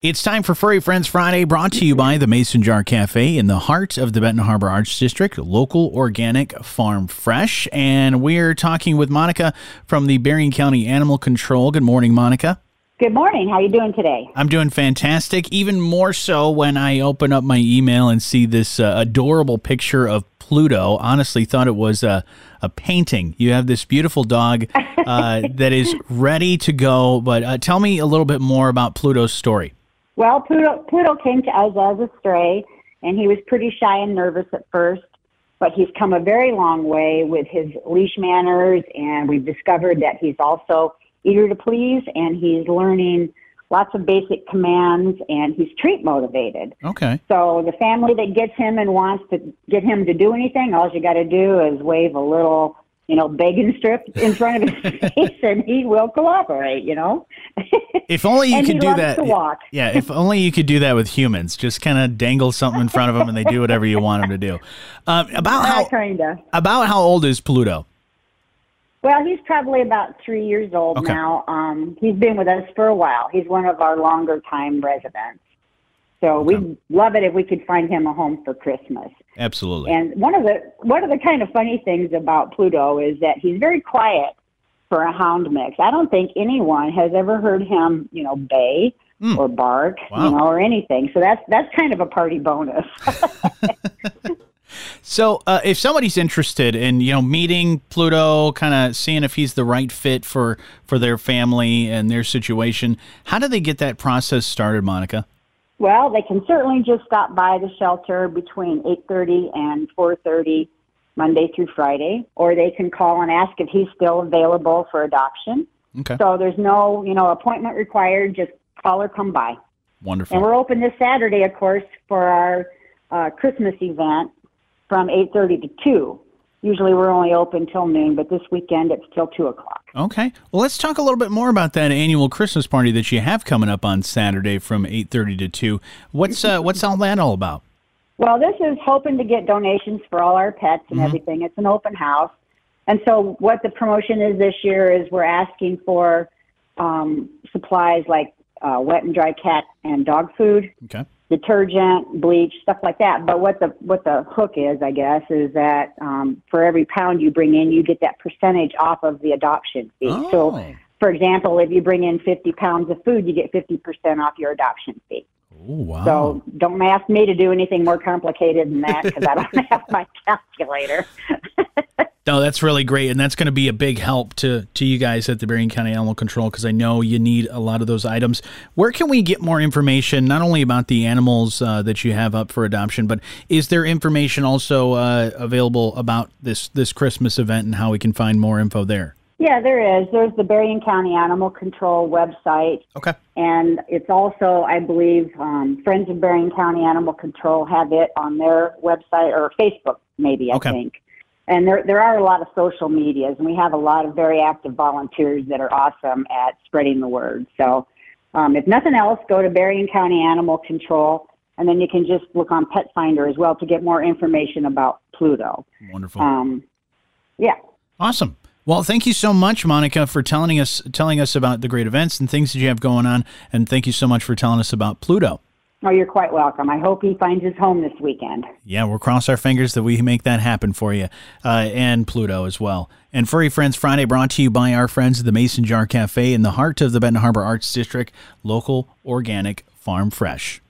It's time for Furry Friends Friday, brought to you by the Mason Jar Cafe in the heart of the Benton Harbor Arts District, local organic farm fresh. And we're talking with Monica from the Berrien County Animal Control. Good morning, Monica. Good morning. How are you doing today? I'm doing fantastic. Even more so when I open up my email and see this uh, adorable picture of Pluto. Honestly, thought it was a, a painting. You have this beautiful dog uh, that is ready to go. But uh, tell me a little bit more about Pluto's story. Well, Poodle, Pluto came to us as a stray, and he was pretty shy and nervous at first, but he's come a very long way with his leash manners, and we've discovered that he's also eager to please, and he's learning lots of basic commands, and he's treat motivated. Okay. So the family that gets him and wants to get him to do anything, all you got to do is wave a little you know, begging strip in front of his face, and he will cooperate. You know. If only you could do that. Yeah, if only you could do that with humans. Just kind of dangle something in front of them, and they do whatever you want them to do. Um, about how kinda. about how old is Pluto? Well, he's probably about three years old Okay. now. Um, he's been with us for a while. He's one of our longer time residents. So we'd love it if we could find him a home for Christmas. Absolutely. And one of the one of the kind of funny things about Pluto is that he's very quiet for a hound mix. I don't think anyone has ever heard him, you know, bay or bark, Wow. you know, or anything. So that's that's kind of a party bonus. So, uh, if somebody's interested in you know meeting Pluto, kind of seeing if he's the right fit for for their family and their situation, how do they get that process started, Monica? Well, they can certainly just stop by the shelter between 8:30 and 4:30 Monday through Friday, or they can call and ask if he's still available for adoption. Okay, So there's no, you know, appointment required. Just call or come by. Wonderful. And we're open this Saturday, of course, for our uh, Christmas event from 8:30 to 2. Usually we're only open till noon, but this weekend it's till 2 o'clock. Okay, well, let's talk a little bit more about that annual Christmas party that you have coming up on Saturday from eight thirty to two. What's uh, what's all that all about? Well, this is hoping to get donations for all our pets and everything. It's an open house. And so, what the promotion is this year is we're asking for um, supplies like uh, wet and dry cat and dog food, Okay, detergent, bleach, stuff like that. But what the what the hook is, I guess, is that um, for every pound you bring in, you get that percentage off of the adoption fee. Oh. So, for example, if you bring in 50 pounds of food, you get 50% off your adoption fee. oh wow. So don't ask me to do anything more complicated than that because I don't have my calculator. No, that's really great, and that's going to be a big help to to you guys at the Berrien County Animal Control because I know you need a lot of those items. Where can we get more information, not only about the animals uh, that you have up for adoption, but is there information also uh, available about this this Christmas event and how we can find more info there? Yeah, there is. There's the Berrien County Animal Control website, Okay. and it's also, I believe, um, Friends of Berrien County Animal Control have it on their website or Facebook, maybe I Okay. think. And there there are a lot of social medias, and we have a lot of very active volunteers that are awesome at spreading the word. So, um, if nothing else, go to Berrien County Animal Control, and then you can just look on Petfinder as well to get more information about Pluto. Wonderful. Um, yeah. Awesome. Well, thank you so much, Monica, for telling us telling us about the great events and things that you have going on, and thank you so much for telling us about Pluto. Oh, you're quite welcome. I hope he finds his home this weekend. Yeah, we'll cross our fingers that we make that happen for you, uh, and Pluto as well. And Furry Friends Friday brought to you by our friends at the Mason Jar Cafe in the heart of the Benton Harbor Arts District, local, organic, farm fresh.